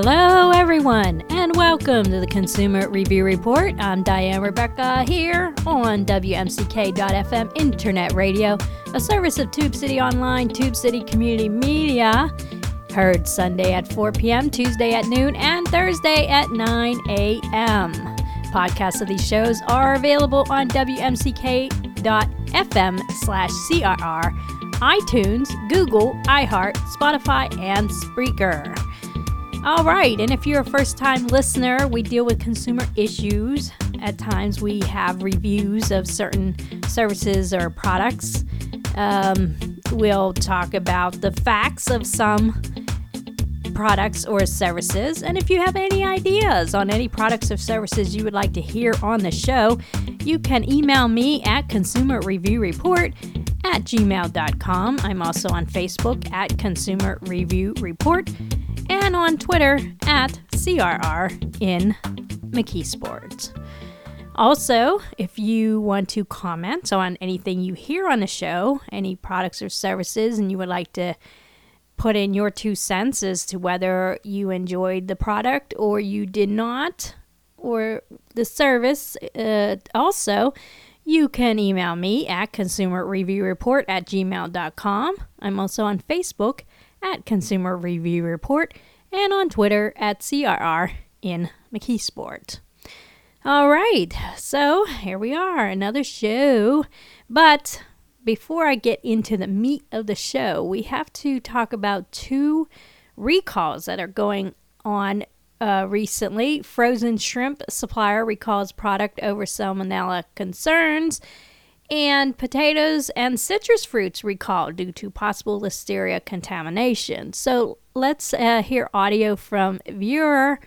Hello, everyone, and welcome to the Consumer Review Report. I'm Diane Rebecca here on WMCK.FM Internet Radio, a service of Tube City Online, Tube City Community Media. Heard Sunday at 4 p.m., Tuesday at noon, and Thursday at 9 a.m. Podcasts of these shows are available on WMCK.FM slash CRR, iTunes, Google, iHeart, Spotify, and Spreaker. All right, and if you're a first time listener, we deal with consumer issues. At times, we have reviews of certain services or products. Um, we'll talk about the facts of some products or services. And if you have any ideas on any products or services you would like to hear on the show, you can email me at Consumer Review Report at gmail.com. I'm also on Facebook at Consumer Review Report and on Twitter at CRR in McKeesport. Also, if you want to comment on anything you hear on the show, any products or services, and you would like to put in your two cents as to whether you enjoyed the product or you did not, or the service, uh, also, you can email me at consumerreviewreport at gmail.com. I'm also on Facebook at Consumer Review Report and on Twitter at CRR in McKeesport. All right, so here we are, another show. But before I get into the meat of the show, we have to talk about two recalls that are going on uh, recently. Frozen shrimp supplier recalls product over salmonella concerns, and potatoes and citrus fruits recalled due to possible listeria contamination. So let's uh, hear audio from viewer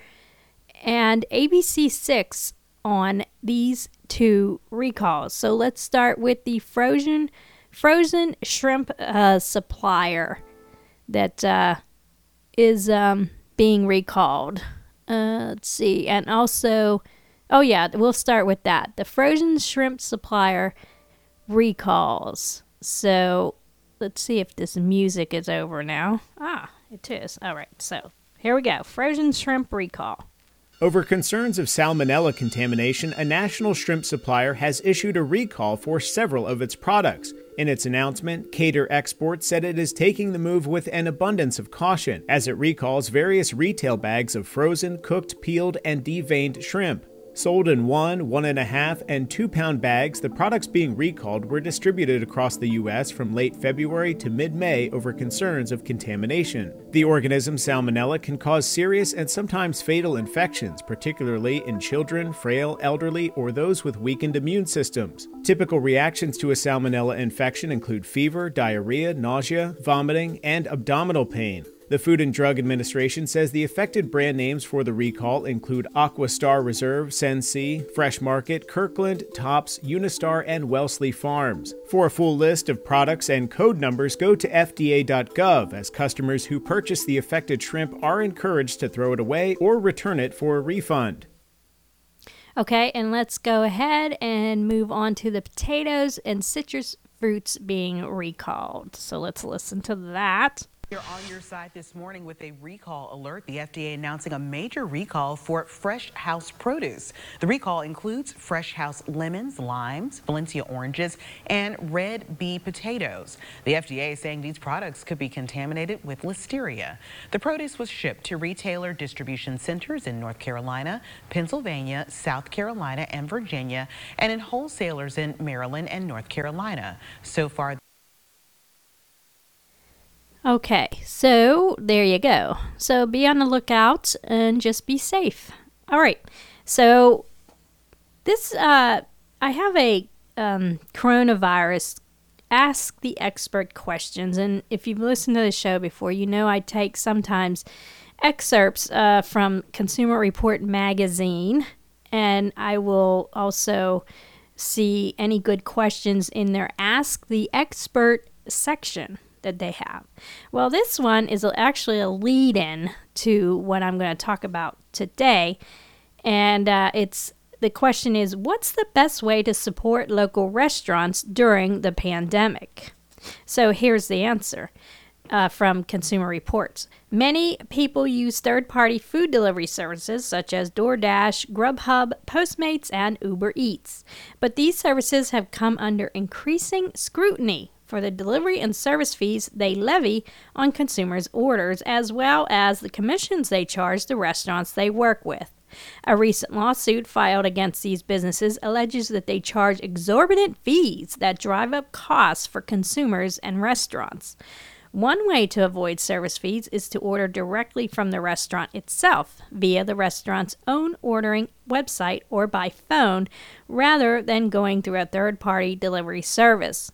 and ABC6 on these two recalls. So let's start with the frozen frozen shrimp uh, supplier that uh, is um, being recalled. Uh, let's see, and also, oh yeah, we'll start with that. The frozen shrimp supplier recalls. So let's see if this music is over now. Ah, it is. All right, so here we go. Frozen shrimp recall. Over concerns of salmonella contamination, a national shrimp supplier has issued a recall for several of its products. In its announcement, Kader Export said it is taking the move with an abundance of caution as it recalls various retail bags of frozen, cooked, peeled, and deveined shrimp. Sold in one, one and a half, and two pound bags, the products being recalled were distributed across the U.S. from late February to mid May over concerns of contamination. The organism Salmonella can cause serious and sometimes fatal infections, particularly in children, frail, elderly, or those with weakened immune systems. Typical reactions to a Salmonella infection include fever, diarrhea, nausea, vomiting, and abdominal pain. The Food and Drug Administration says the affected brand names for the recall include Aquastar Reserve, Censea, Fresh Market, Kirkland, Tops, Unistar, and Wellsley Farms. For a full list of products and code numbers, go to FDA.gov as customers who purchase the affected shrimp are encouraged to throw it away or return it for a refund. Okay, and let's go ahead and move on to the potatoes and citrus fruits being recalled. So let's listen to that. You're on your side this morning with a recall alert. The FDA announcing a major recall for Freshouse produce. The recall includes Freshouse lemons, limes, Valencia oranges, and red bee potatoes. The FDA is saying these products could be contaminated with listeria. The produce was shipped to retailer distribution centers in North Carolina, Pennsylvania, South Carolina, and Virginia, and in wholesalers in Maryland and North Carolina. So far, Okay, so there you go. So be on the lookout and just be safe. All right, so this, uh, I have a um, coronavirus ask the expert questions. And if you've listened to the show before, you know I take sometimes excerpts uh, from Consumer Report magazine, and I will also see any good questions in their Ask the Expert section that they have. Well, this one is actually a lead in to what I'm going to talk about today. And uh, it's the question is what's the best way to support local restaurants during the pandemic? So here's the answer. uh, from Consumer Reports. Many people use third party food delivery services such as DoorDash, Grubhub, Postmates, and Uber Eats. But these services have come under increasing scrutiny for the delivery and service fees they levy on consumers' orders, as well as the commissions they charge the restaurants they work with. A recent lawsuit filed against these businesses alleges that they charge exorbitant fees that drive up costs for consumers and restaurants. One way to avoid service fees is to order directly from the restaurant itself via the restaurant's own ordering website or by phone rather than going through a third party delivery service.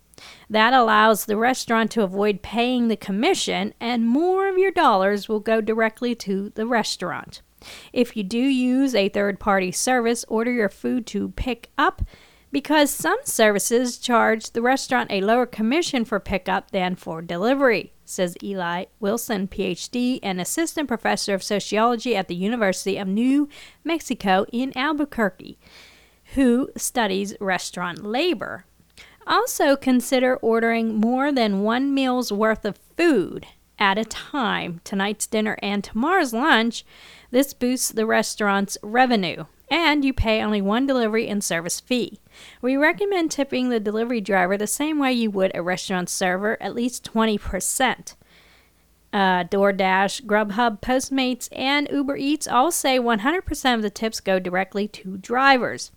That allows the restaurant to avoid paying the commission, and more of your dollars will go directly to the restaurant. If you do use a third party service, order your food to pick up because some services charge the restaurant a lower commission for pickup than for delivery, says Eli Wilson, PhD and assistant professor of sociology at the University of New Mexico in Albuquerque, who studies restaurant labor. Also, consider ordering more than one meal's worth of food at a time, tonight's dinner and tomorrow's lunch. This boosts the restaurant's revenue and you pay only one delivery and service fee. We recommend tipping the delivery driver the same way you would a restaurant server, at least 20%. Uh, DoorDash, Grubhub, Postmates, and Uber Eats all say 100% of the tips go directly to drivers.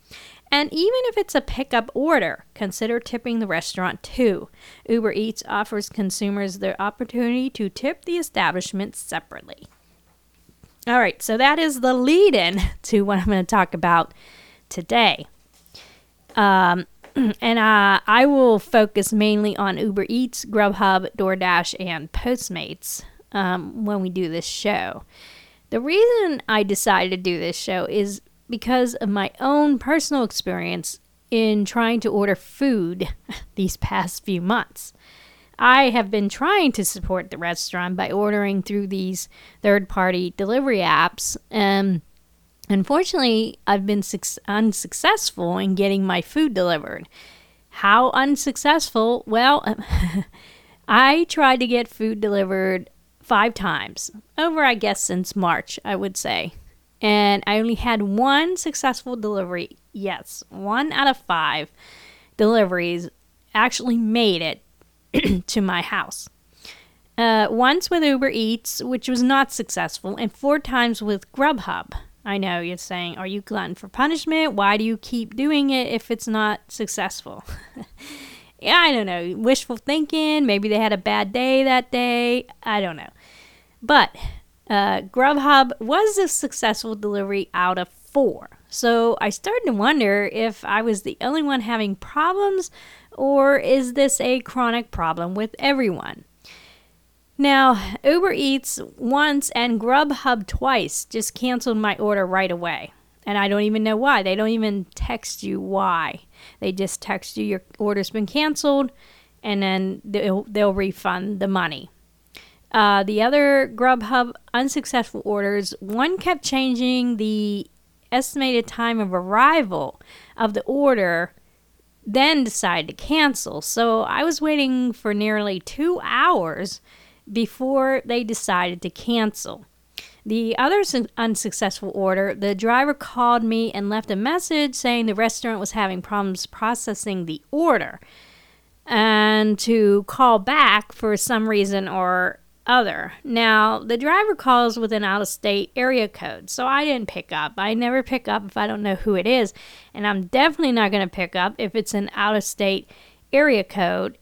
And even if it's a pickup order, consider tipping the restaurant too. Uber Eats offers consumers the opportunity to tip the establishment separately. All right, so that is the lead in to what I'm going to talk about today. Um, and uh, I will focus mainly on Uber Eats, Grubhub, DoorDash, and Postmates um, when we do this show. The reason I decided to do this show is because of my own personal experience in trying to order food these past few months. I have been trying to support the restaurant by ordering through these third party delivery apps. And unfortunately, I've been su- unsuccessful in getting my food delivered. How unsuccessful? Well, I tried to get food delivered five times over, I guess, since March, I would say. And I only had one successful delivery. Yes, one out of five deliveries actually made it to my house. Uh, once with Uber Eats, which was not successful, and four times with Grubhub. I know you're saying, Are you glutton for punishment? Why do you keep doing it if it's not successful? yeah, I don't know. Wishful thinking. Maybe they had a bad day that day. I don't know. But uh, Grubhub was a successful delivery out of four. So I started to wonder if I was the only one having problems or is this a chronic problem with everyone? Now, Uber Eats once and Grubhub twice just canceled my order right away. And I don't even know why. They don't even text you why. They just text you your order's been canceled and then they'll, they'll refund the money. Uh, the other Grubhub unsuccessful orders, one kept changing the estimated time of arrival of the order then decided to cancel. So I was waiting for nearly two hours before they decided to cancel. The other unsuccessful order, the driver called me and left a message saying the restaurant was having problems processing the order and to call back for some reason or other. Now, the driver calls with an out of state area code, so I didn't pick up. I never pick up if I don't know who it is, and I'm definitely not going to pick up if it's an out of state area code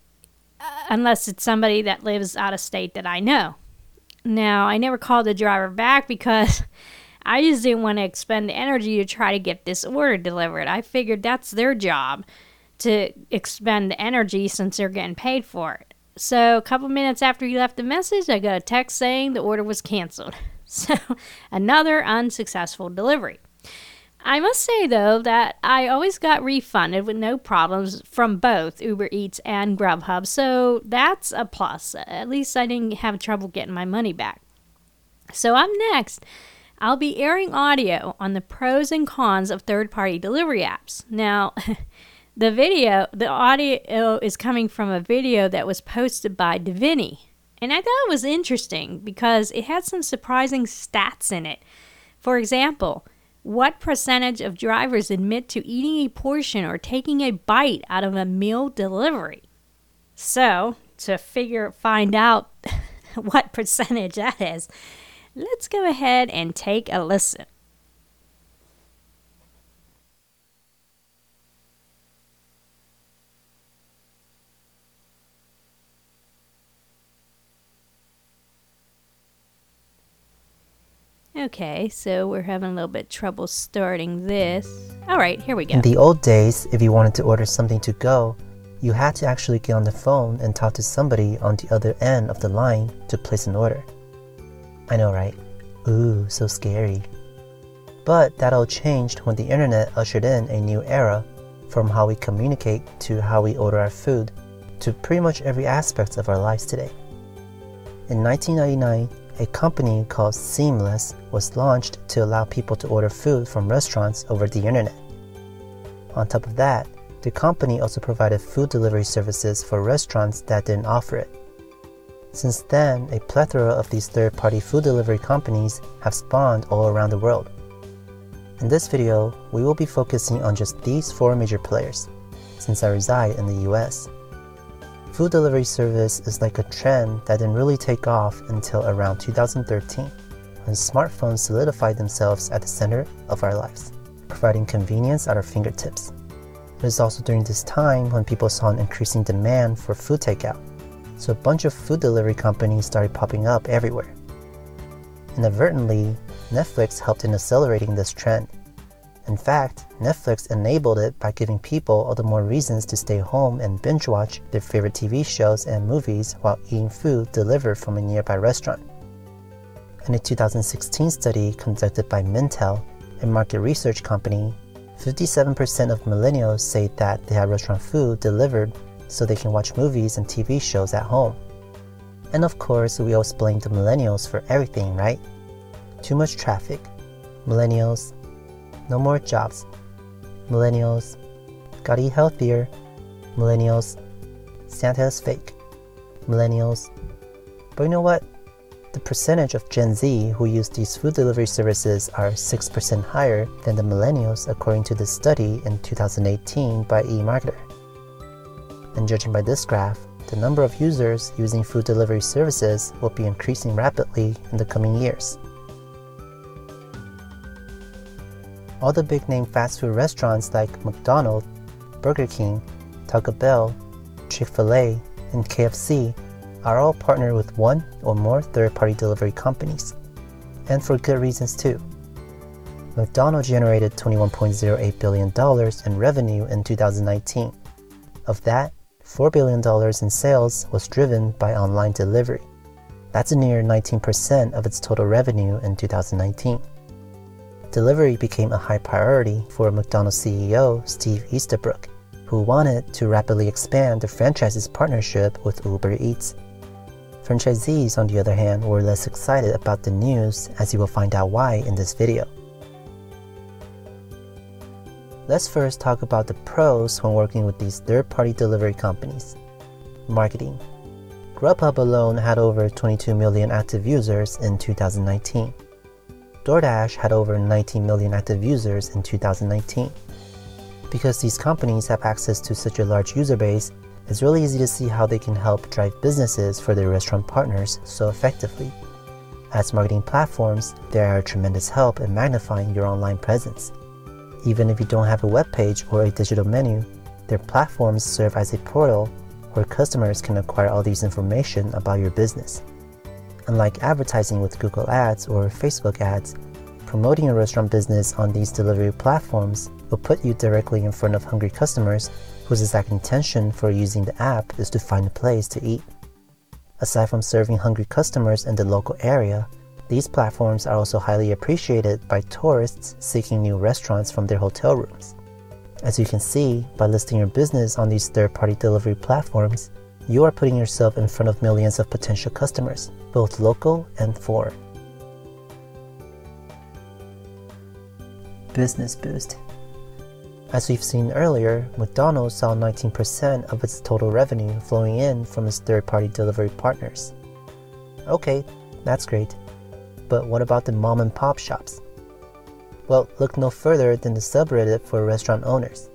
uh, unless it's somebody that lives out of state that I know. Now, I never called the driver back because I just didn't want to expend the energy to try to get this order delivered. I figured that's their job to expend the energy since they're getting paid for it. So, a couple minutes after he left the message, I got a text saying the order was canceled. So, another unsuccessful delivery. I must say, though, that I always got refunded with no problems from both Uber Eats and Grubhub, so that's a plus. At least I didn't have trouble getting my money back. So, up next, I'll be airing audio on the pros and cons of third party delivery apps. Now, The video, the audio is coming from a video that was posted by Davini, And I thought it was interesting because it had some surprising stats in it. For example, what percentage of drivers admit to eating a portion or taking a bite out of a meal delivery? So, to figure find out what percentage that is, let's go ahead and take a listen. Okay, so we're having a little bit trouble starting this. All right, here we go. In the old days, if you wanted to order something to go, you had to actually get on the phone and talk to somebody on the other end of the line to place an order. I know, right? Ooh, so scary. But that all changed when the internet ushered in a new era from how we communicate to how we order our food to pretty much every aspect of our lives today. In 1999, a company called Seamless was launched to allow people to order food from restaurants over the internet. On top of that, the company also provided food delivery services for restaurants that didn't offer it. Since then, a plethora of these third party food delivery companies have spawned all around the world. In this video, we will be focusing on just these four major players, since I reside in the US. Food delivery service is like a trend that didn't really take off until around 2013, when smartphones solidified themselves at the center of our lives, providing convenience at our fingertips. It was also during this time when people saw an increasing demand for food takeout, so a bunch of food delivery companies started popping up everywhere. Inadvertently, Netflix helped in accelerating this trend in fact, Netflix enabled it by giving people all the more reasons to stay home and binge watch their favorite TV shows and movies while eating food delivered from a nearby restaurant. In a 2016 study conducted by Mintel, a market research company, 57% of millennials say that they have restaurant food delivered so they can watch movies and TV shows at home. And of course, we always blame the millennials for everything, right? Too much traffic. Millennials, no more jobs. Millennials, gotta eat healthier. Millennials, Santa is fake. Millennials. But you know what? The percentage of Gen Z who use these food delivery services are 6% higher than the millennials according to this study in 2018 by eMarketer. And judging by this graph, the number of users using food delivery services will be increasing rapidly in the coming years. All the big name fast food restaurants like McDonald's, Burger King, Taco Bell, Chick fil A, and KFC are all partnered with one or more third party delivery companies. And for good reasons too. McDonald's generated $21.08 billion in revenue in 2019. Of that, $4 billion in sales was driven by online delivery. That's a near 19% of its total revenue in 2019 delivery became a high priority for McDonald's CEO Steve Easterbrook, who wanted to rapidly expand the franchise's partnership with Uber Eats. Franchisees, on the other hand, were less excited about the news, as you will find out why in this video. Let's first talk about the pros when working with these third party delivery companies. Marketing Grubhub alone had over 22 million active users in 2019. DoorDash had over 19 million active users in 2019. Because these companies have access to such a large user base, it's really easy to see how they can help drive businesses for their restaurant partners so effectively. As marketing platforms, they are a tremendous help in magnifying your online presence. Even if you don't have a web page or a digital menu, their platforms serve as a portal where customers can acquire all these information about your business. Unlike advertising with Google Ads or Facebook ads, promoting a restaurant business on these delivery platforms will put you directly in front of hungry customers whose exact intention for using the app is to find a place to eat. Aside from serving hungry customers in the local area, these platforms are also highly appreciated by tourists seeking new restaurants from their hotel rooms. As you can see, by listing your business on these third party delivery platforms, you are putting yourself in front of millions of potential customers, both local and foreign. Business Boost As we've seen earlier, McDonald's saw 19% of its total revenue flowing in from its third party delivery partners. Okay, that's great. But what about the mom and pop shops? Well, look no further than the subreddit for restaurant owners.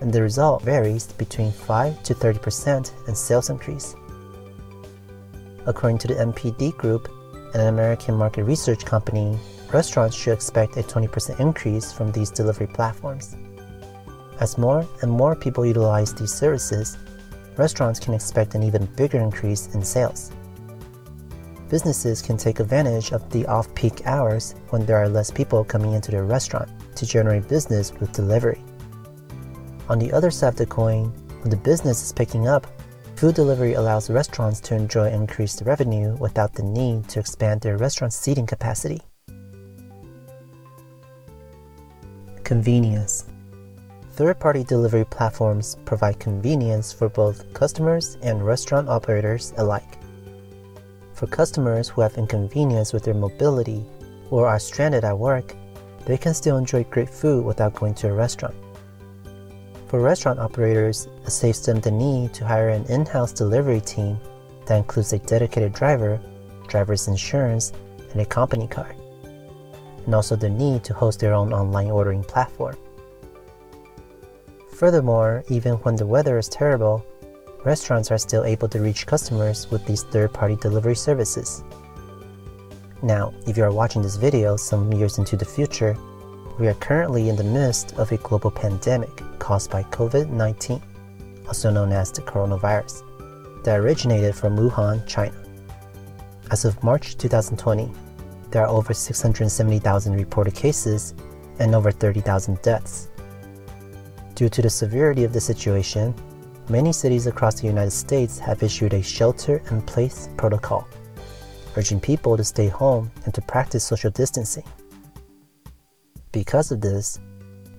And the result varies between 5 to 30% in sales increase. According to the NPD Group, an American market research company, restaurants should expect a 20% increase from these delivery platforms. As more and more people utilize these services, restaurants can expect an even bigger increase in sales. Businesses can take advantage of the off peak hours when there are less people coming into their restaurant to generate business with delivery. On the other side of the coin, when the business is picking up, food delivery allows restaurants to enjoy increased revenue without the need to expand their restaurant seating capacity. Convenience Third party delivery platforms provide convenience for both customers and restaurant operators alike. For customers who have inconvenience with their mobility or are stranded at work, they can still enjoy great food without going to a restaurant. For restaurant operators, it saves them the need to hire an in house delivery team that includes a dedicated driver, driver's insurance, and a company car, and also the need to host their own online ordering platform. Furthermore, even when the weather is terrible, restaurants are still able to reach customers with these third party delivery services. Now, if you are watching this video some years into the future, we are currently in the midst of a global pandemic caused by COVID 19, also known as the coronavirus, that originated from Wuhan, China. As of March 2020, there are over 670,000 reported cases and over 30,000 deaths. Due to the severity of the situation, many cities across the United States have issued a shelter in place protocol, urging people to stay home and to practice social distancing. Because of this,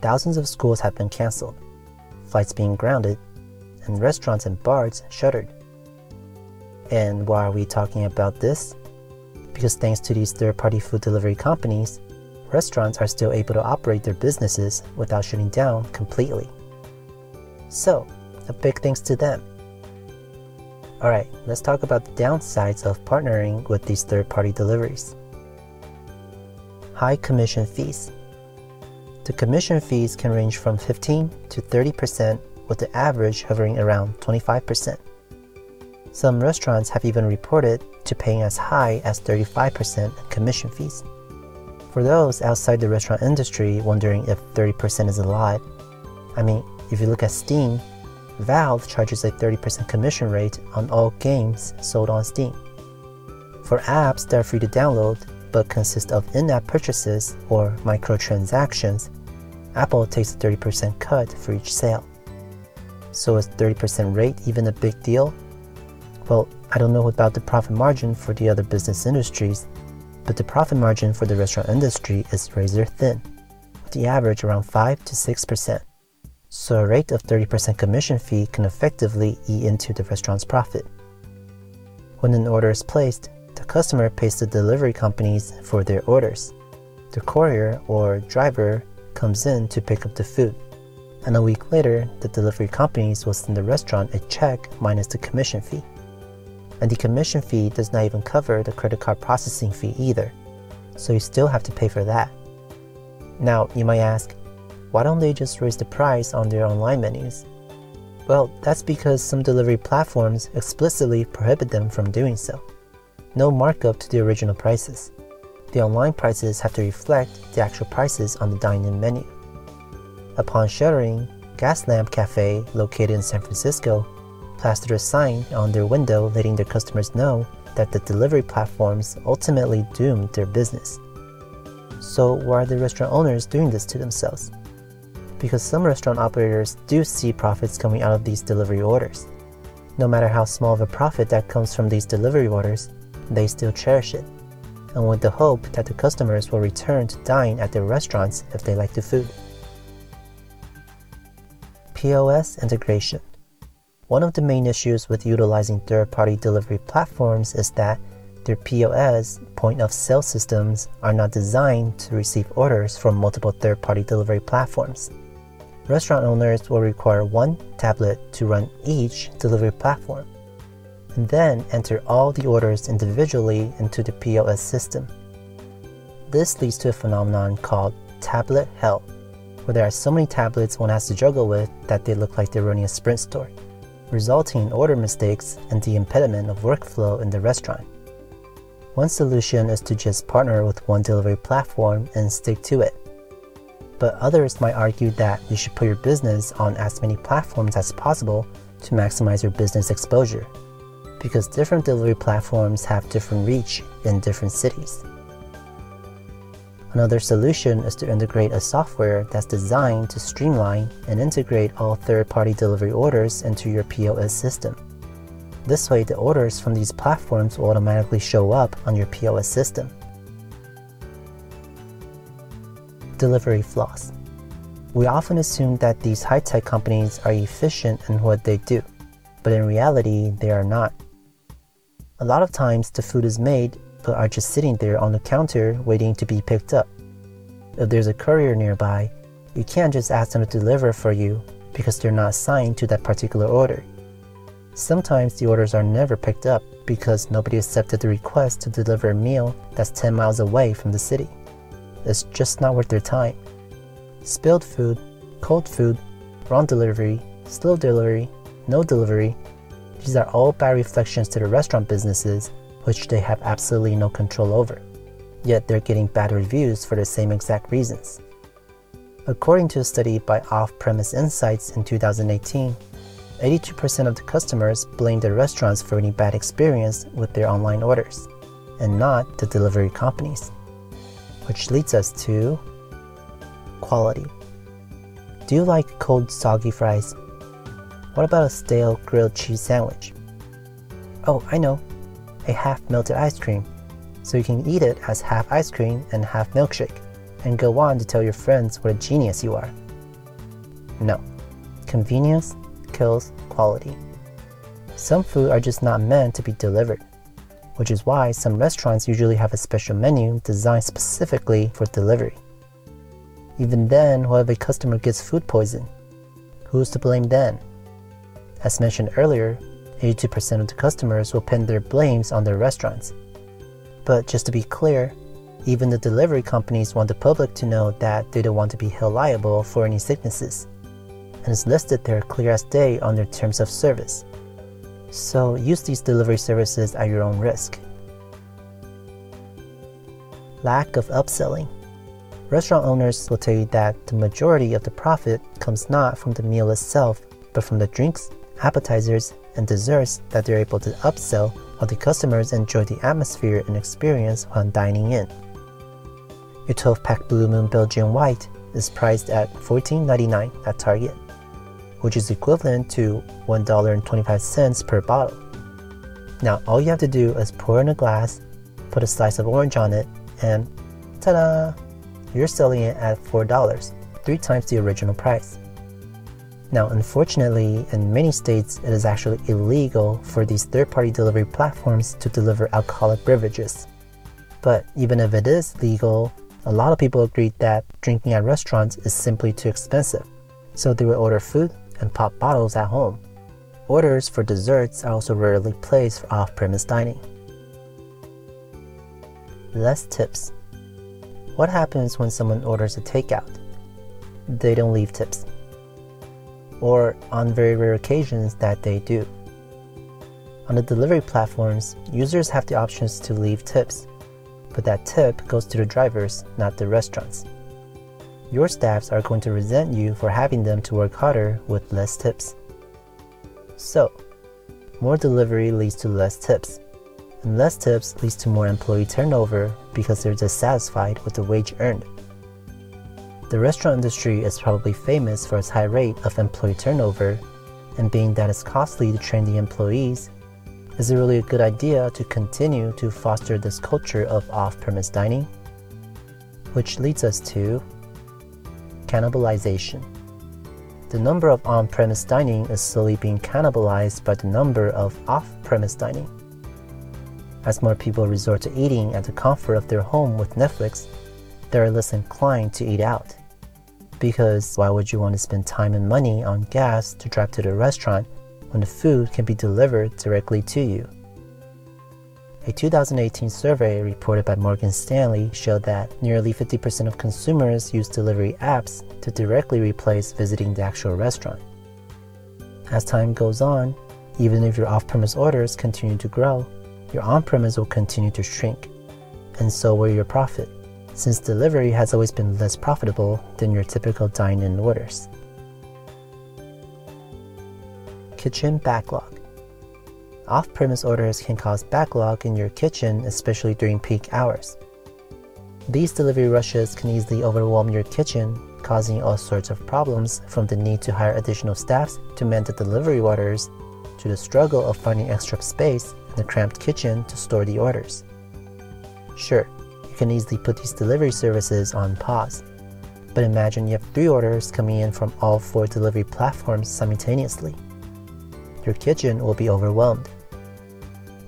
thousands of schools have been canceled, flights being grounded, and restaurants and bars shuttered. And why are we talking about this? Because thanks to these third party food delivery companies, restaurants are still able to operate their businesses without shutting down completely. So, a big thanks to them. Alright, let's talk about the downsides of partnering with these third party deliveries. High commission fees. The commission fees can range from 15 to 30%, with the average hovering around 25%. Some restaurants have even reported to paying as high as 35% in commission fees. For those outside the restaurant industry wondering if 30% is a lot, I mean, if you look at Steam, Valve charges a 30% commission rate on all games sold on Steam. For apps that are free to download but consist of in app purchases or microtransactions, Apple takes a 30% cut for each sale. So is 30% rate even a big deal? Well, I don't know about the profit margin for the other business industries, but the profit margin for the restaurant industry is razor thin, with the average around 5 to 6%. So a rate of 30% commission fee can effectively eat into the restaurant's profit. When an order is placed, the customer pays the delivery companies for their orders. The courier or driver comes in to pick up the food. And a week later, the delivery companies will send the restaurant a check minus the commission fee and the commission fee does not even cover the credit card processing fee either, so you still have to pay for that. Now, you might ask, why don't they just raise the price on their online menus? Well, that's because some delivery platforms explicitly prohibit them from doing so. No markup to the original prices. The online prices have to reflect the actual prices on the dine in menu. Upon shuttering, Gaslamp Cafe, located in San Francisco, plastered a sign on their window letting their customers know that the delivery platforms ultimately doomed their business. So, why are the restaurant owners doing this to themselves? Because some restaurant operators do see profits coming out of these delivery orders. No matter how small of a profit that comes from these delivery orders, they still cherish it, and with the hope that the customers will return to dine at their restaurants if they like the food. POS integration. One of the main issues with utilizing third party delivery platforms is that their POS, point of sale systems, are not designed to receive orders from multiple third party delivery platforms. Restaurant owners will require one tablet to run each delivery platform. Then enter all the orders individually into the POS system. This leads to a phenomenon called tablet hell, where there are so many tablets one has to juggle with that they look like they're running a sprint store, resulting in order mistakes and the impediment of workflow in the restaurant. One solution is to just partner with one delivery platform and stick to it. But others might argue that you should put your business on as many platforms as possible to maximize your business exposure, because different delivery platforms have different reach in different cities. Another solution is to integrate a software that's designed to streamline and integrate all third party delivery orders into your POS system. This way, the orders from these platforms will automatically show up on your POS system. Delivery flaws. We often assume that these high tech companies are efficient in what they do, but in reality, they are not. A lot of times, the food is made but are just sitting there on the counter waiting to be picked up. If there's a courier nearby, you can't just ask them to deliver for you because they're not assigned to that particular order. Sometimes the orders are never picked up because nobody accepted the request to deliver a meal that's 10 miles away from the city. It's just not worth their time. Spilled food, cold food, wrong delivery, slow delivery, no delivery, these are all bad reflections to the restaurant businesses which they have absolutely no control over. Yet they're getting bad reviews for the same exact reasons. According to a study by Off Premise Insights in 2018, 82% of the customers blame their restaurants for any bad experience with their online orders, and not the delivery companies. Which leads us to quality. Do you like cold, soggy fries? What about a stale grilled cheese sandwich? Oh, I know, a half melted ice cream, so you can eat it as half ice cream and half milkshake, and go on to tell your friends what a genius you are. No, convenience kills quality. Some food are just not meant to be delivered, which is why some restaurants usually have a special menu designed specifically for delivery. Even then, what if a customer gets food poison? Who's to blame then? As mentioned earlier, 82% of the customers will pin their blames on their restaurants. But just to be clear, even the delivery companies want the public to know that they don't want to be held liable for any sicknesses, and it's listed there clear as day on their terms of service. So use these delivery services at your own risk. Lack of upselling. Restaurant owners will tell you that the majority of the profit comes not from the meal itself, but from the drinks, appetizers, and desserts that they're able to upsell while the customers enjoy the atmosphere and experience while dining in. A 12 pack Blue Moon Belgian White is priced at $14.99 at Target, which is equivalent to $1.25 per bottle. Now, all you have to do is pour in a glass, put a slice of orange on it, and ta da! You're selling it at $4, three times the original price. Now, unfortunately, in many states, it is actually illegal for these third party delivery platforms to deliver alcoholic beverages. But even if it is legal, a lot of people agree that drinking at restaurants is simply too expensive, so they will order food and pop bottles at home. Orders for desserts are also rarely placed for off premise dining. Less tips. What happens when someone orders a takeout? They don't leave tips or on very rare occasions that they do. On the delivery platforms, users have the options to leave tips, but that tip goes to the drivers, not the restaurants. Your staffs are going to resent you for having them to work harder with less tips. So, more delivery leads to less tips, and less tips leads to more employee turnover because they're dissatisfied with the wage earned. The restaurant industry is probably famous for its high rate of employee turnover, and being that it's costly to train the employees, is it really a good idea to continue to foster this culture of off premise dining? Which leads us to cannibalization. The number of on premise dining is slowly being cannibalized by the number of off premise dining. As more people resort to eating at the comfort of their home with Netflix, they're less inclined to eat out. Because why would you want to spend time and money on gas to drive to the restaurant when the food can be delivered directly to you. A 2018 survey reported by Morgan Stanley showed that nearly 50% of consumers use delivery apps to directly replace visiting the actual restaurant. As time goes on, even if your off premise orders continue to grow, your on premise will continue to shrink, and so will your profit, since delivery has always been less profitable than your typical dine in orders. Kitchen backlog. Off premise orders can cause backlog in your kitchen, especially during peak hours. These delivery rushes can easily overwhelm your kitchen, causing all sorts of problems from the need to hire additional staffs to man the delivery orders to the struggle of finding extra space in the cramped kitchen to store the orders. Sure, can easily put these delivery services on pause, but imagine you have three orders coming in from all four delivery platforms simultaneously. Your kitchen will be overwhelmed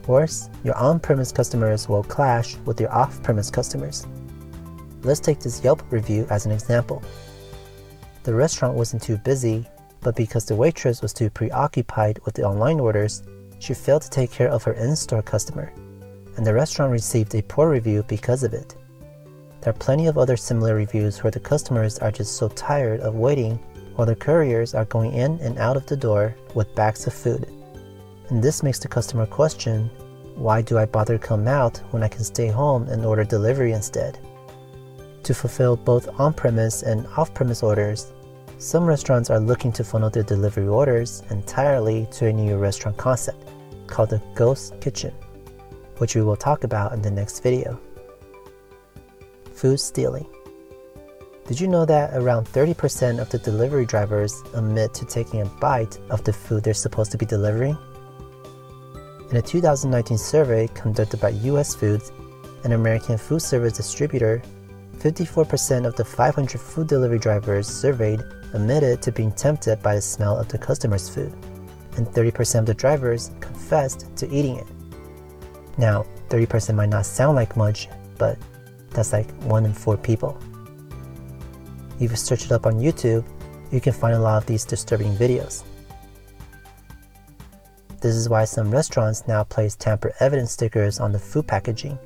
Worse, your on premise customers will clash with your off premise customers. Let's take this Yelp review as an example. The restaurant wasn't too busy, but because the waitress was too preoccupied with the online orders, she failed to take care of her in store customer, and the restaurant received a poor review because of it. There are plenty of other similar reviews where the customers are just so tired of waiting while the couriers are going in and out of the door with bags of food. And this makes the customer question why do I bother come out when I can stay home and order delivery instead? To fulfill both on premise and off premise orders, some restaurants are looking to funnel their delivery orders entirely to a new restaurant concept called the Ghost Kitchen, which we will talk about in the next video. Food stealing. Did you know that around 30% of the delivery drivers admit to taking a bite of the food they're supposed to be delivering? In a 2019 survey conducted by US Foods, an American food service distributor, 54% of the 500 food delivery drivers surveyed admitted to being tempted by the smell of the customer's food, and 30% of the drivers confessed to eating it. Now, 30% might not sound like much, but that's like 1 in 4 people. If you search it up on YouTube, you can find a lot of these disturbing videos. This is why some restaurants now place tamper evidence stickers on the food packaging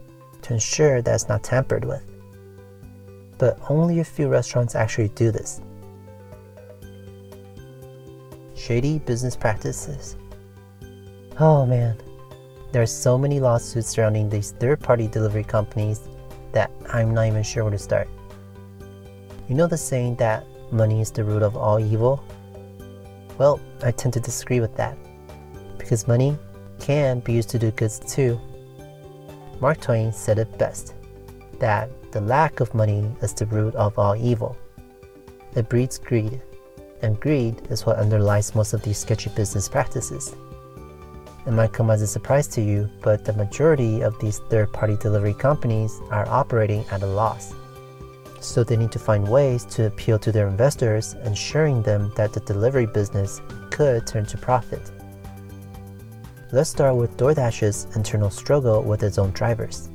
to ensure that it's not tampered with. But only a few restaurants actually do this. Shady business practices. Oh man, there are so many lawsuits surrounding these third party delivery companies that I'm not even sure where to start. You know the saying that money is the root of all evil? Well, I tend to disagree with that because money can be used to do good too. Mark Twain said it best that the lack of money is the root of all evil. It breeds greed, and greed is what underlies most of these sketchy business practices. It might come as a surprise to you, but the majority of these third party delivery companies are operating at a loss. So they need to find ways to appeal to their investors, ensuring them that the delivery business could turn to profit. Let's start with DoorDash's internal struggle with its own drivers.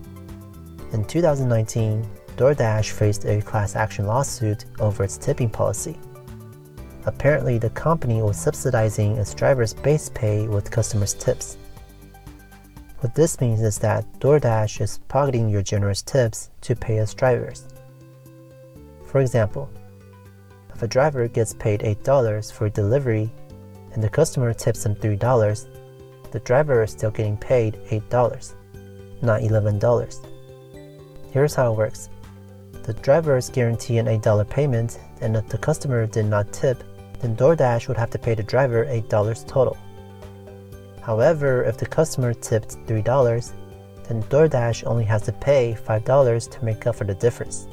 In 2019, DoorDash faced a class action lawsuit over its tipping policy. Apparently, the company was subsidizing its drivers' base pay with customers' tips. What this means is that DoorDash is pocketing your generous tips to pay its drivers. For example, if a driver gets paid $8 for delivery and the customer tips him $3, the driver is still getting paid $8, not $11. Here's how it works the driver is guaranteed an $8 payment, and if the customer did not tip, then DoorDash would have to pay the driver $8 total. However, if the customer tipped $3, then DoorDash only has to pay $5 to make up for the difference.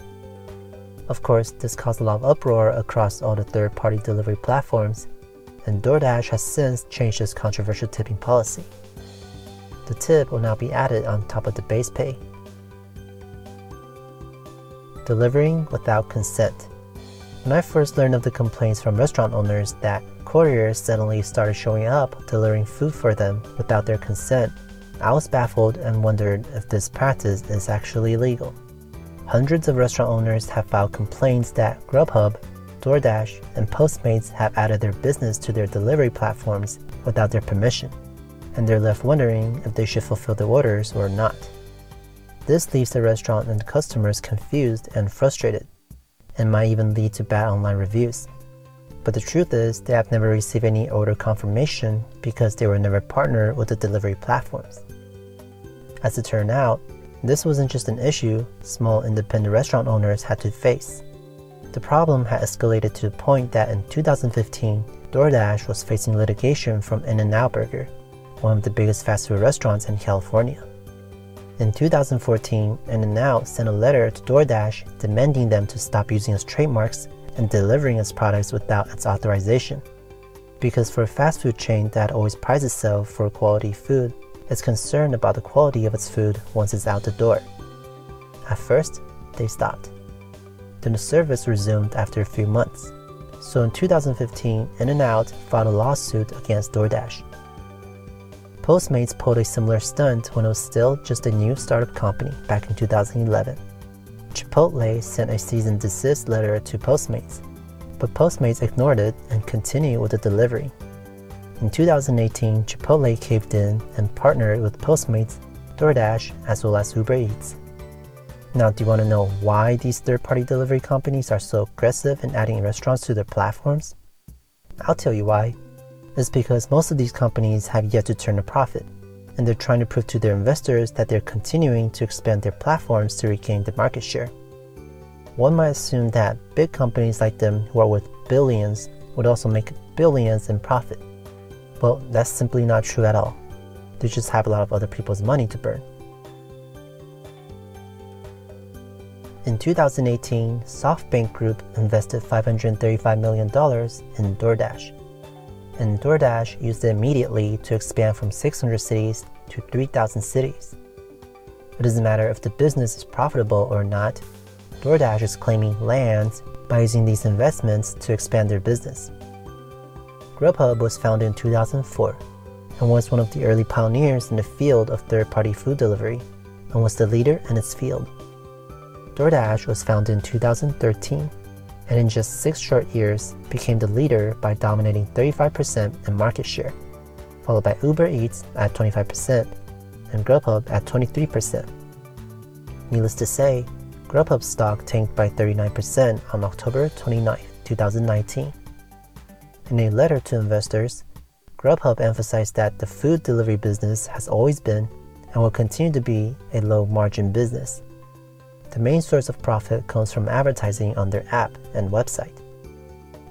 Of course, this caused a lot of uproar across all the third party delivery platforms, and DoorDash has since changed its controversial tipping policy. The tip will now be added on top of the base pay. Delivering without consent. When I first learned of the complaints from restaurant owners that couriers suddenly started showing up delivering food for them without their consent, I was baffled and wondered if this practice is actually legal. Hundreds of restaurant owners have filed complaints that Grubhub DoorDash and Postmates have added their business to their delivery platforms without their permission, and they're left wondering if they should fulfill the orders or not. This leaves the restaurant and customers confused and frustrated, and might even lead to bad online reviews. But the truth is, they have never received any order confirmation because they were never partnered with the delivery platforms. As it turned out, this wasn't just an issue small independent restaurant owners had to face. The problem had escalated to the point that in 2015, DoorDash was facing litigation from In-N-Out Burger, one of the biggest fast food restaurants in California. In 2014, In-N-Out sent a letter to DoorDash demanding them to stop using its trademarks and delivering its products without its authorization. Because for a fast food chain that always prides itself for quality food, it's concerned about the quality of its food once it's out the door. At first, they stopped. Then the service resumed after a few months. So in 2015, In-N-Out filed a lawsuit against DoorDash. Postmates pulled a similar stunt when it was still just a new startup company back in 2011. Chipotle sent a cease and desist letter to Postmates, but Postmates ignored it and continued with the delivery. In 2018, Chipotle caved in and partnered with Postmates, DoorDash, as well as Uber Eats. Now, do you want to know why these third party delivery companies are so aggressive in adding restaurants to their platforms? I'll tell you why. It's because most of these companies have yet to turn a profit, and they're trying to prove to their investors that they're continuing to expand their platforms to regain the market share. One might assume that big companies like them who are worth billions would also make billions in profit. Well, that's simply not true at all. They just have a lot of other people's money to burn. In 2018, SoftBank Group invested $535 million in DoorDash. And DoorDash used it immediately to expand from 600 cities to 3,000 cities. It doesn't matter if the business is profitable or not, DoorDash is claiming lands by using these investments to expand their business. Grubhub was founded in 2004 and was one of the early pioneers in the field of third party food delivery and was the leader in its field. DoorDash was founded in 2013 and in just six short years became the leader by dominating 35% in market share, followed by Uber Eats at 25% and Grubhub at 23%. Needless to say, Grubhub stock tanked by 39% on October 29, 2019. In a letter to investors, Grubhub emphasized that the food delivery business has always been and will continue to be a low margin business the main source of profit comes from advertising on their app and website.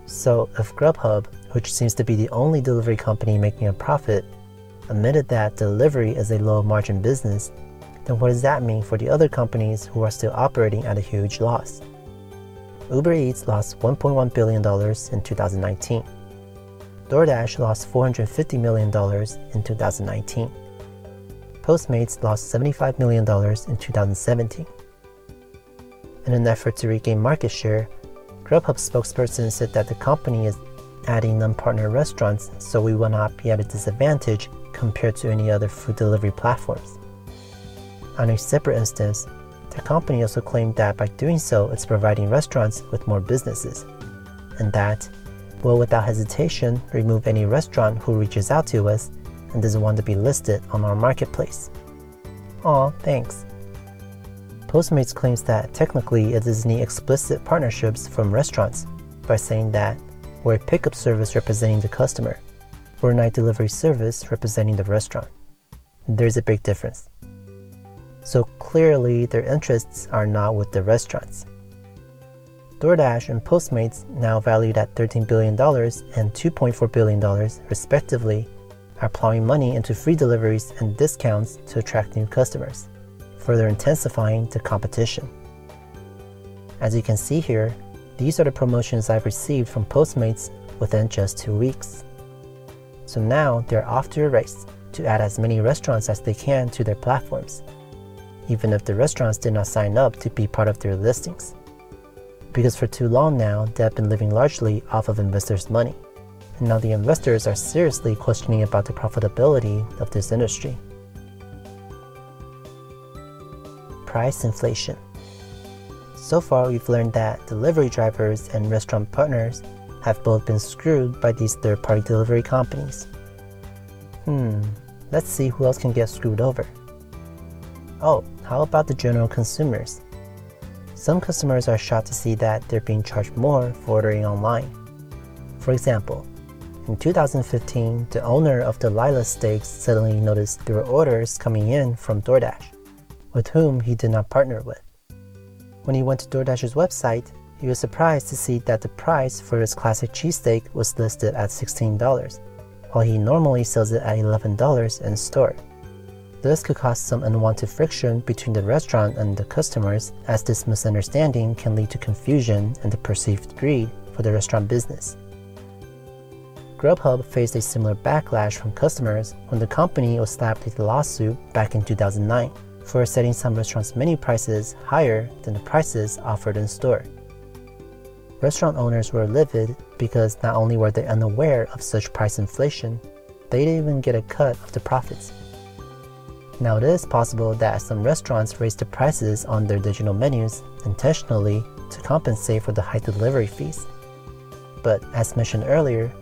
So, if Grubhub, which seems to be the only delivery company making a profit, admitted that delivery is a low margin business, then what does that mean for the other companies who are still operating at a huge loss? Uber Eats lost $1.1 billion in 2019. DoorDash lost $450 million in 2019. Postmates lost $75 million in 2017. In an effort to regain market share, Grubhub spokesperson said that the company is adding non-partner restaurants so we will not be at a disadvantage compared to any other food delivery platforms. On a separate instance, the company also claimed that by doing so, it's providing restaurants with more businesses, and that will without hesitation remove any restaurant who reaches out to us and doesn't want to be listed on our marketplace. Aw, thanks. Postmates claims that technically it is doesn't explicit partnerships from restaurants by saying that we're a pickup service representing the customer, we're a night delivery service representing the restaurant. There's a big difference. So clearly, their interests are not with the restaurants. DoorDash and Postmates, now valued at $13 billion and $2.4 billion respectively, are plowing money into free deliveries and discounts to attract new customers further intensifying the competition. As you can see here, these are the promotions I've received from Postmates within just two weeks. So now they're off to a race to add as many restaurants as they can to their platforms, even if the restaurants did not sign up to be part of their listings. Because for too long now, they have been living largely off of investors' money. And now the investors are seriously questioning about the profitability of this industry. Price inflation. So far, we've learned that delivery drivers and restaurant partners have both been screwed by these third party delivery companies. Hmm, let's see who else can get screwed over. Oh, how about the general consumers? Some customers are shocked to see that they're being charged more for ordering online. For example, in 2015, the owner of the Lila Steaks suddenly noticed there were orders coming in from DoorDash, with whom he did not partner with. When he went to DoorDash's website, he was surprised to see that the price for his classic cheesesteak was listed at $16, while he normally sells it at $11 in store. This could cause some unwanted friction between the restaurant and the customers, as this misunderstanding can lead to confusion and the perceived greed for the restaurant business. Grubhub faced a similar backlash from customers when the company was slapped with a lawsuit back in 2009 for setting some restaurants' menu prices higher than the prices offered in store. Restaurant owners were livid because not only were they unaware of such price inflation, they didn't even get a cut of the profits. Now, it is possible that some restaurants raised the prices on their digital menus intentionally to compensate for the high delivery fees. But as mentioned earlier,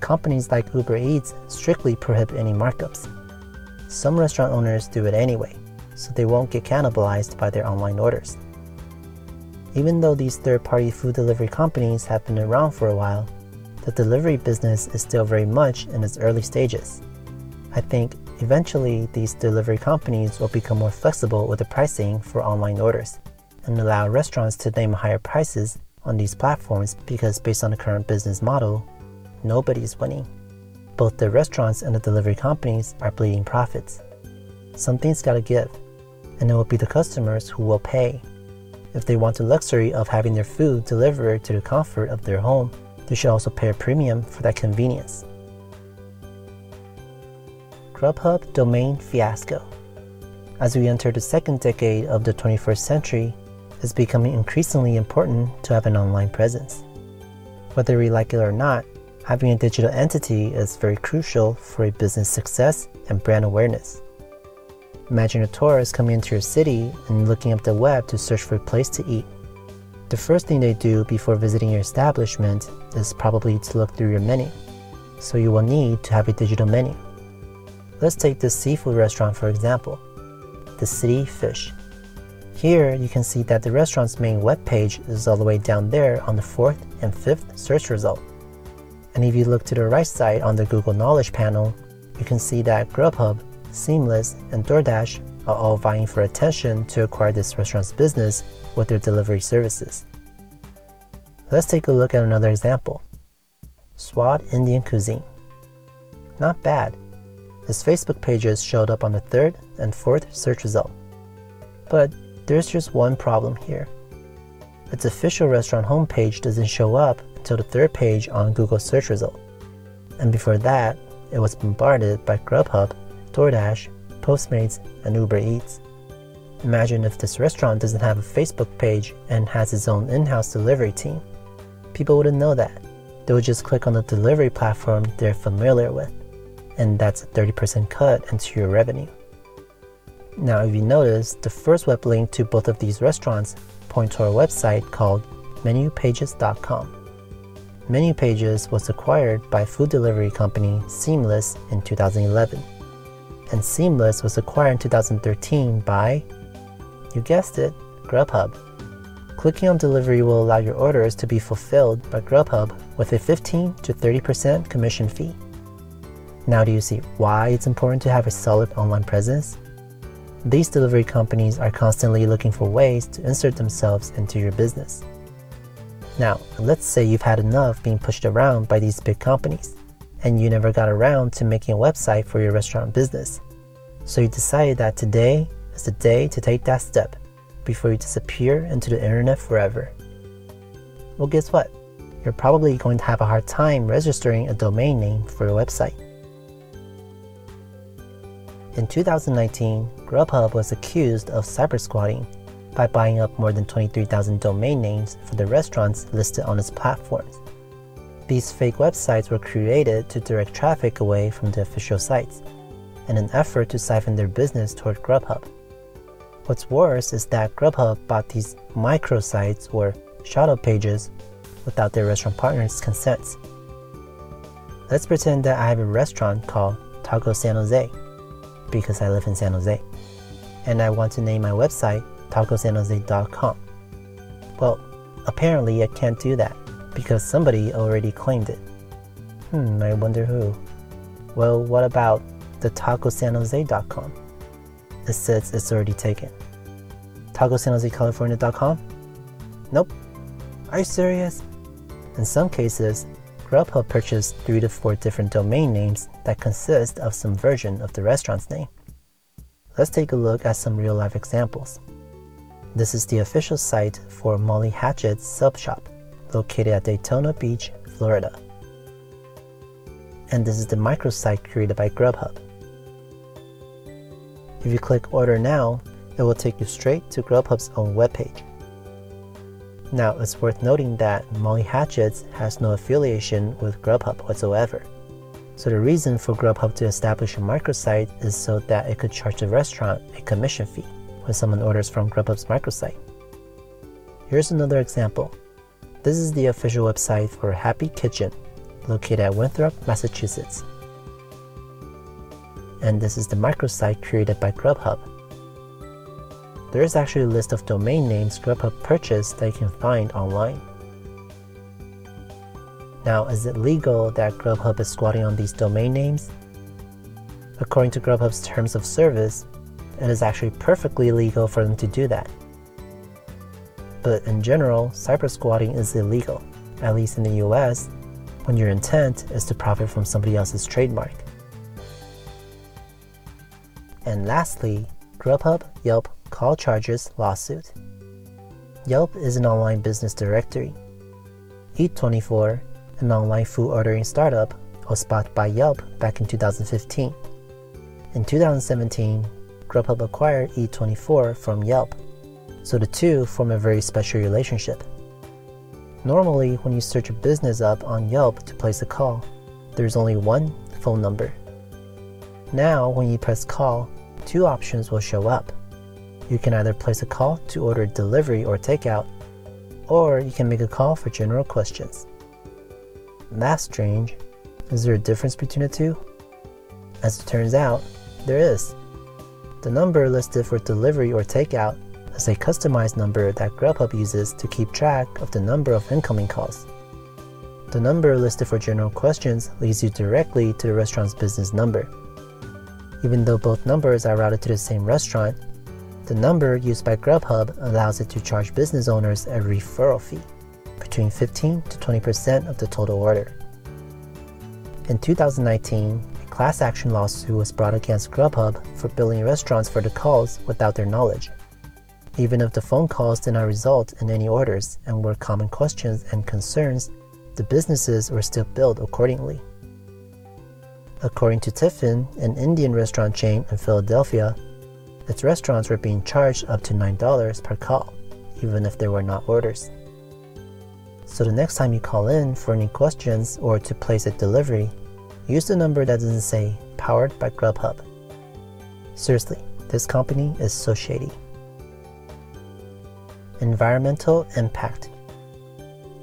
companies like Uber Eats strictly prohibit any markups. Some restaurant owners do it anyway, so they won't get cannibalized by their online orders. Even though these third party food delivery companies have been around for a while, the delivery business is still very much in its early stages. I think eventually these delivery companies will become more flexible with the pricing for online orders and allow restaurants to name higher prices on these platforms because, based on the current business model, nobody's winning. Both the restaurants and the delivery companies are bleeding profits. Something's gotta give, and it will be the customers who will pay. If they want the luxury of having their food delivered to the comfort of their home, they should also pay a premium for that convenience. Grubhub domain fiasco. As we enter the second decade of the 21st century, it's becoming increasingly important to have an online presence. Whether we like it or not, having a digital entity is very crucial for a business success and brand awareness. Imagine a tourist coming into your city and looking up the web to search for a place to eat. The first thing they do before visiting your establishment is probably to look through your menu, so you will need to have a digital menu. Let's take this seafood restaurant for example, the City Fish. Here you can see that the restaurant's main web page is all the way down there on the fourth and fifth search result. And if you look to the right side on the Google Knowledge panel, you can see that Grubhub, Seamless, and DoorDash are all vying for attention to acquire this restaurant's business with their delivery services. Let's take a look at another example. Swad Indian Cuisine. Not bad. His Facebook pages showed up on the third and fourth search result. But there's just one problem here. Its official restaurant homepage doesn't show up until the third page on Google search result. And before that, it was bombarded by Grubhub, DoorDash, Postmates, and Uber Eats. Imagine if this restaurant doesn't have a Facebook page and has its own in house delivery team. People wouldn't know that. They would just click on the delivery platform they're familiar with, and that's a 30% cut into your revenue. Now, if you notice, the first web link to both of these restaurants point to our website called menupages.com. Menu Pages was acquired by food delivery company Seamless in 2011. And Seamless was acquired in 2013 by, you guessed it, Grubhub. Clicking on delivery will allow your orders to be fulfilled by Grubhub with a 15 to 30% commission fee. Now, do you see why it's important to have a solid online presence? These delivery companies are constantly looking for ways to insert themselves into your business. Now, let's say you've had enough being pushed around by these big companies, and you never got around to making a website for your restaurant business. So you decided that today is the day to take that step before you disappear into the internet forever. Well, guess what? You're probably going to have a hard time registering a domain name for your website. In 2019, Grubhub was accused of cyber squatting by buying up more than 23,000 domain names for the restaurants listed on its platforms. These fake websites were created to direct traffic away from the official sites, in an effort to siphon their business toward Grubhub. What's worse is that Grubhub bought these microsites or shadow pages without their restaurant partners' consents. Let's pretend that I have a restaurant called Taco San Jose because I live in San Jose and I want to name my website tacosanjose.com. Well, apparently I can't do that because somebody already claimed it. Hmm, I wonder who. Well, what about the tacosanjose.com? It says it's already taken. TacoSanJoseCalifornia.com? Nope. Are you serious? In some cases, Grubhub purchased three to four different domain names that consist of some version of the restaurant's name. Let's take a look at some real life examples. This is the official site for Molly Hatchett's Sub Shop, located at Daytona Beach, Florida. And this is the microsite created by Grubhub. If you click Order Now, it will take you straight to Grubhub's own webpage. Now, it's worth noting that Molly Hatchets has no affiliation with Grubhub whatsoever. So the reason for Grubhub to establish a microsite is so that it could charge the restaurant a commission fee when someone orders from Grubhub's microsite. Here's another example. This is the official website for Happy Kitchen, located at Winthrop, Massachusetts. And this is the microsite created by Grubhub there is actually a list of domain names Grubhub purchased that you can find online. Now, is it legal that Grubhub is squatting on these domain names? According to Grubhub's terms of service, it is actually perfectly legal for them to do that. But in general, cyber squatting is illegal, at least in the US, when your intent is to profit from somebody else's trademark. And lastly, Grubhub, Yelp, Call Charges lawsuit. Yelp is an online business directory. Eat24, an online food ordering startup, was bought by Yelp back in 2015. In 2017, Grubhub acquired Eat24 from Yelp, so the two form a very special relationship. Normally, when you search a business up on Yelp to place a call, there's only one phone number. Now, when you press call, two options will show up you can either place a call to order delivery or takeout, or you can make a call for general questions. That's strange. Is there a difference between the two? As it turns out, there is. The number listed for delivery or takeout is a customized number that Grubhub uses to keep track of the number of incoming calls. The number listed for general questions leads you directly to the restaurant's business number. Even though both numbers are routed to the same restaurant, the number used by Grubhub allows it to charge business owners a referral fee, between 15 to 20% of the total order. In 2019, a class action lawsuit was brought against Grubhub for billing restaurants for the calls without their knowledge. Even if the phone calls did not result in any orders and were common questions and concerns, the businesses were still billed accordingly. According to Tiffin, an Indian restaurant chain in Philadelphia, its restaurants were being charged up to $9 per call, even if there were not orders. So the next time you call in for any questions or to place a delivery, use the number that doesn't say powered by Grubhub. Seriously, this company is so shady. Environmental impact.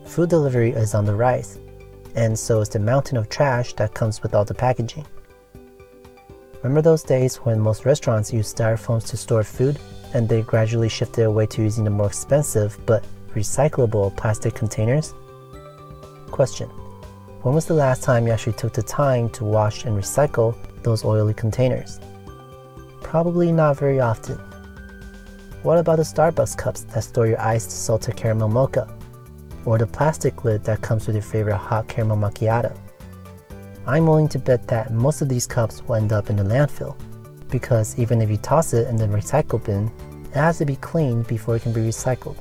Food delivery is on the rise, and so is the mountain of trash that comes with all the packaging. Remember those days when most restaurants used styrofoams to store food and they gradually shifted away to using the more expensive but recyclable plastic containers? Question When was the last time you actually took the time to wash and recycle those oily containers? Probably not very often. What about the Starbucks cups that store your iced salted caramel mocha? Or the plastic lid that comes with your favorite hot caramel macchiato? I'm willing to bet that most of these cups will end up in the landfill, because even if you toss it in the recycle bin, it has to be cleaned before it can be recycled.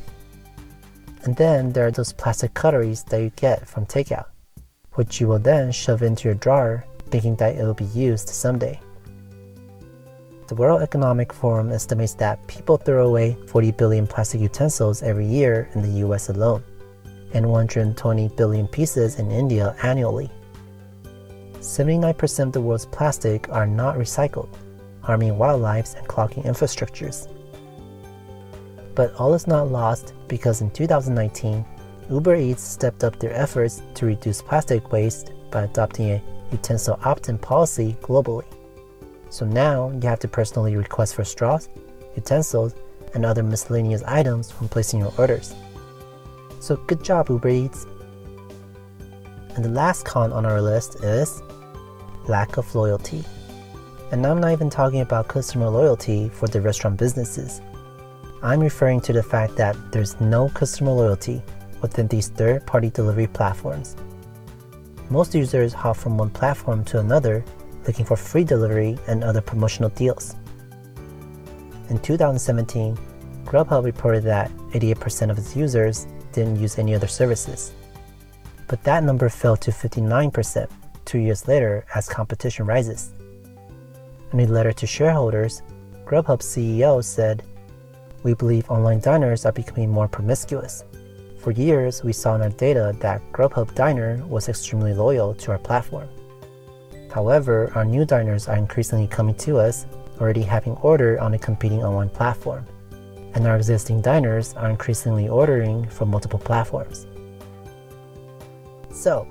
And then there are those plastic cutleries that you get from takeout, which you will then shove into your drawer thinking that it will be used someday. The World Economic Forum estimates that people throw away 40 billion plastic utensils every year in the US alone, and 120 billion pieces in India annually. 79% of the world's plastic are not recycled, harming wildlife and clogging infrastructures. But all is not lost because in 2019, Uber Eats stepped up their efforts to reduce plastic waste by adopting a utensil opt in policy globally. So now you have to personally request for straws, utensils, and other miscellaneous items when placing your orders. So good job, Uber Eats. And the last con on our list is lack of loyalty. And I'm not even talking about customer loyalty for the restaurant businesses. I'm referring to the fact that there's no customer loyalty within these third party delivery platforms. Most users hop from one platform to another looking for free delivery and other promotional deals. In 2017, Grubhub reported that 88% of its users didn't use any other services. But that number fell to 59% two years later as competition rises. In a letter to shareholders, Grubhub CEO said, We believe online diners are becoming more promiscuous. For years, we saw in our data that Grubhub Diner was extremely loyal to our platform. However, our new diners are increasingly coming to us, already having ordered on a competing online platform, and our existing diners are increasingly ordering from multiple platforms. So,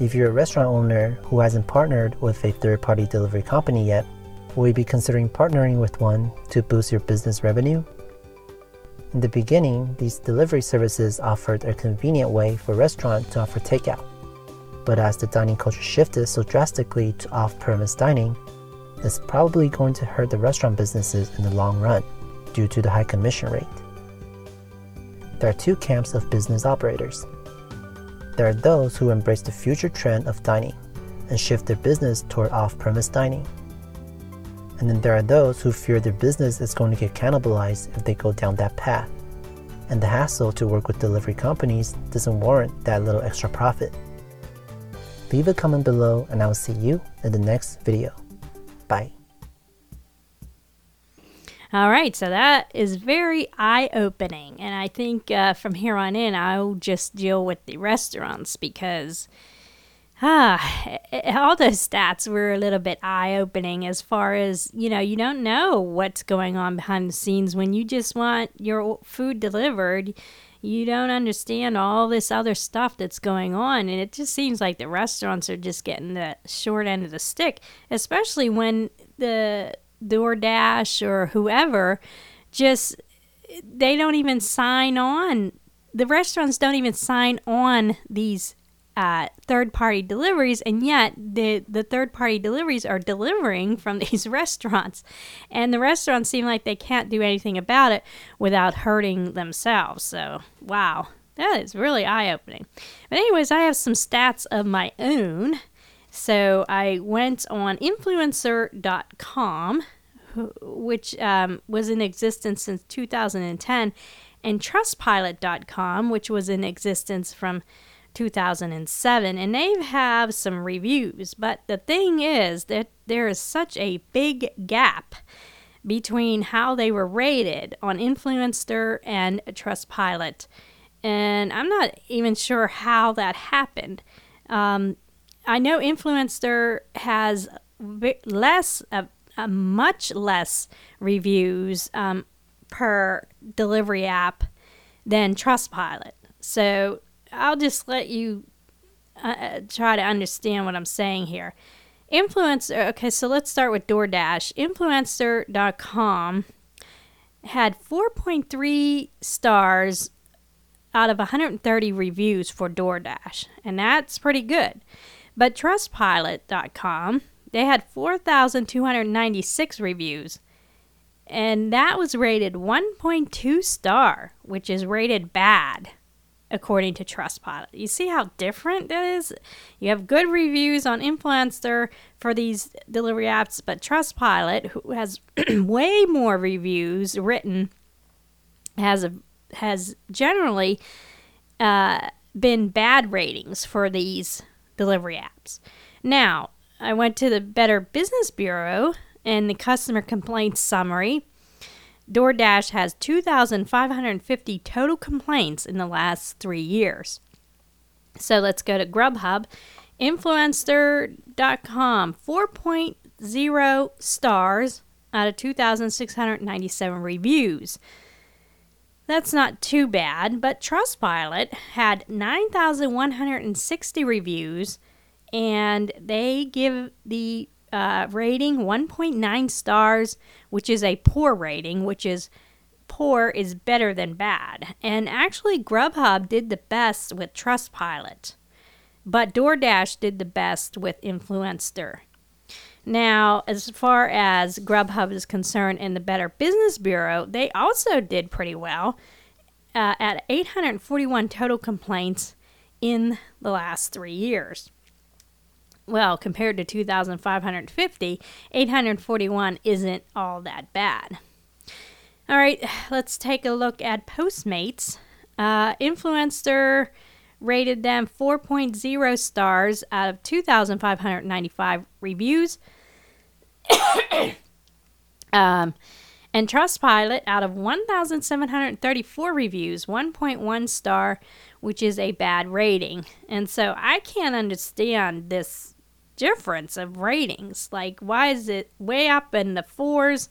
if you're a restaurant owner who hasn't partnered with a third party delivery company yet, will you be considering partnering with one to boost your business revenue? In the beginning, these delivery services offered a convenient way for restaurants to offer takeout. But as the dining culture shifted so drastically to off premise dining, it's probably going to hurt the restaurant businesses in the long run due to the high commission rate. There are two camps of business operators. There are those who embrace the future trend of dining and shift their business toward off premise dining. And then there are those who fear their business is going to get cannibalized if they go down that path. And the hassle to work with delivery companies doesn't warrant that little extra profit. Leave a comment below and I'll see you in the next video. Bye. All right, so that is very eye opening. And I think uh, from here on in, I'll just deal with the restaurants because ah, all those stats were a little bit eye opening as far as, you know, you don't know what's going on behind the scenes when you just want your food delivered. You don't understand all this other stuff that's going on. And it just seems like the restaurants are just getting the short end of the stick, especially when the DoorDash or whoever just they don't even sign on. The restaurants don't even sign on these uh, third party deliveries, and yet the, the third party deliveries are delivering from these restaurants. And the restaurants seem like they can't do anything about it without hurting themselves. So, wow, that is really eye opening. But, anyways, I have some stats of my own. So I went on influenster.com, which um, was in existence since 2010, and trustpilot.com, which was in existence from 2007, and they have some reviews. But the thing is that there is such a big gap between how they were rated on Influenster and Trustpilot. And I'm not even sure how that happened. Um, I know Influenster has less, uh, uh, much less reviews um, per delivery app than Trustpilot. So I'll just let you uh, uh try to understand what I'm saying here. Influenster, okay, so let's start with DoorDash. Influenster.com had 4.3 stars out of 130 reviews for DoorDash, and that's pretty good. But Trustpilot.com, they had 4,296 reviews. And that was rated 1.2 star, which is rated bad according to Trustpilot. You see how different that is? You have good reviews on Influenster for these delivery apps, but Trustpilot, who has way more reviews written, has a, has generally uh, been bad ratings for these delivery apps. Now, I went to the Better Business Bureau and the customer complaints summary. DoorDash has 2,550 total complaints in the last three years. So let's go to Grubhub. Influenster.com, 4.0 stars out of 2,697 reviews. That's not too bad, but Trustpilot had 9,160 reviews and they give the uh, rating 1.9 stars, which is a poor rating, which is poor is better than bad. And actually, Grubhub did the best with Trustpilot, but DoorDash did the best with Influenster. Now, as far as Grubhub is concerned and the Better Business Bureau, they also did pretty well uh, at 841 total complaints in the last three years well, compared to 2,550, 841 isn't all that bad. All right, let's take a look at Postmates. Uh, Influenster rated them 4.0 stars out of 2,595 reviews. um, and Trustpilot, out of 1,734 reviews, 1.1 star, which is a bad rating. And so I can't understand this difference of ratings. Like, why is it way up in the fours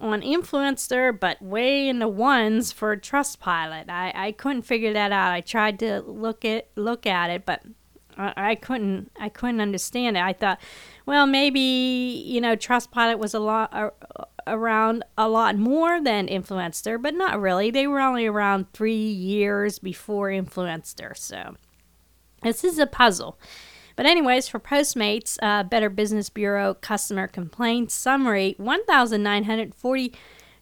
on Influenster, but way in the ones for Trustpilot? I, I couldn't figure that out. I tried to look at look at it, but I, I couldn't I couldn't understand it. I thought, well, maybe you know Trustpilot was a lot uh, around a lot more than Influenster, but not really. They were only around three years before Influenster, so this is a puzzle. But, anyways, for Postmates, uh, Better Business Bureau customer complaints summary 1,940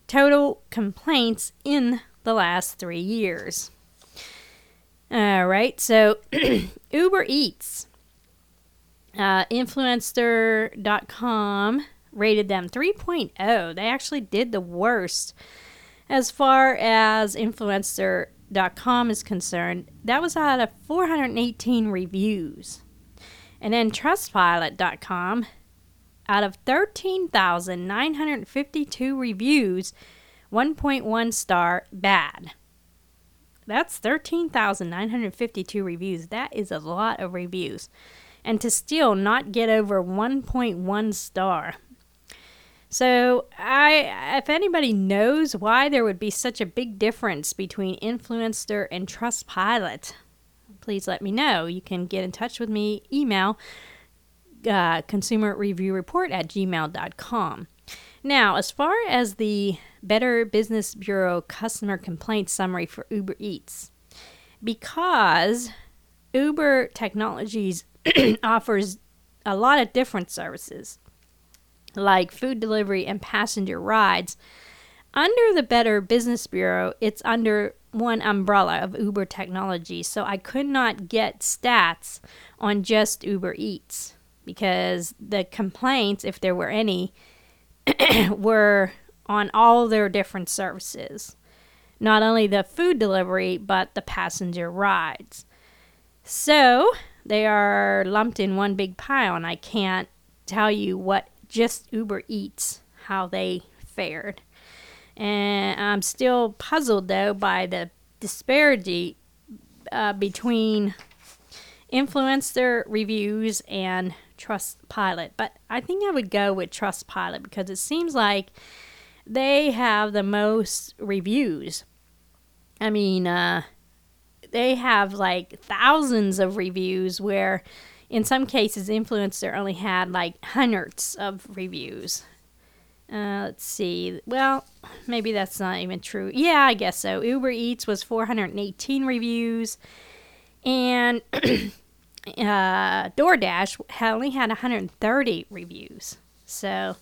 total complaints in the last three years. All right, so Uber Eats, uh, Influenster.com rated them 3.0. They actually did the worst as far as Influenster.com is concerned. That was out of 418 reviews. And then Trustpilot.com, out of 13,952 reviews, 1.1 star bad. That's 13,952 reviews. That is a lot of reviews. And to still not get over 1.1 star. So, I if anybody knows why there would be such a big difference between Influenster and Trustpilot, please let me know. You can get in touch with me, email uh, consumer review report at gmail.com. Now, as far as the Better Business Bureau customer complaint summary for Uber Eats, because Uber Technologies offers a lot of different services like food delivery and passenger rides. Under the Better Business Bureau, it's under one umbrella of Uber technology, so I could not get stats on just Uber Eats because the complaints, if there were any, were on all their different services. Not only the food delivery, but the passenger rides. So they are lumped in one big pile, and I can't tell you what just Uber Eats, how they fared. And I'm still puzzled though by the disparity uh, between Influenster reviews and Trustpilot. But I think I would go with Trustpilot because it seems like they have the most reviews. I mean, uh, they have like thousands of reviews where in some cases Influenster only had like hundreds of reviews uh, let's see. Well, maybe that's not even true. Yeah, I guess so. Uber Eats was 418 reviews, and uh, DoorDash only had 130 reviews. So,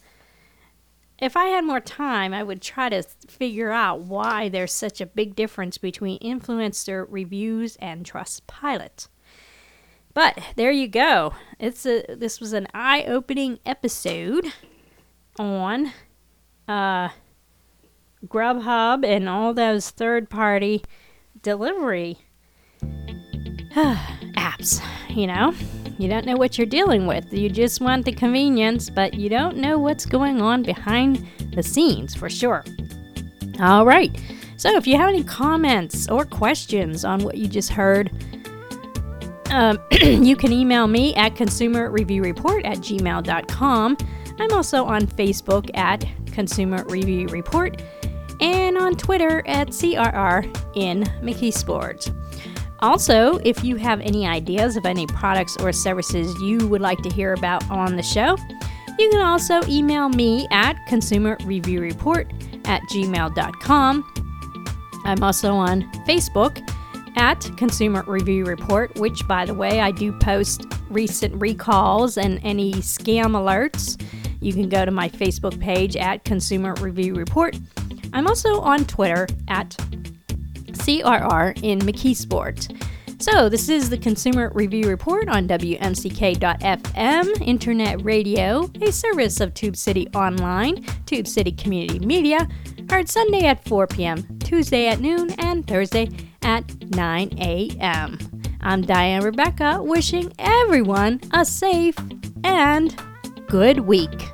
if I had more time, I would try to figure out why there's such a big difference between Influenster reviews and Trustpilot. But there you go. It's a this was an eye-opening episode on uh, Grubhub and all those third party delivery apps. You know, you don't know what you're dealing with. You just want the convenience, but you don't know what's going on behind the scenes for sure. All right. So if you have any comments or questions on what you just heard, um, you can email me at consumerreviewreport at gmail.com. I'm also on Facebook at Consumer Review Report. and on Twitter at CRR in McKeesports. Also, if you have any ideas of any products or services you would like to hear about on the show, you can also email me at consumerreviewreport at gmail.com. I'm also on Facebook at Consumer Review Report, which, by the way, I do post recent recalls and any scam alerts. You can go to my Facebook page at Consumer Review Report. I'm also on Twitter at CRR in McKeesport. So, this is the Consumer Review Report on WMCK.FM, Internet Radio, a service of Tube City Online, Tube City Community Media, heard Sunday at 4 p.m., Tuesday at noon, and Thursday at 9 a.m. I'm Diane Rebecca, wishing everyone a safe and good week.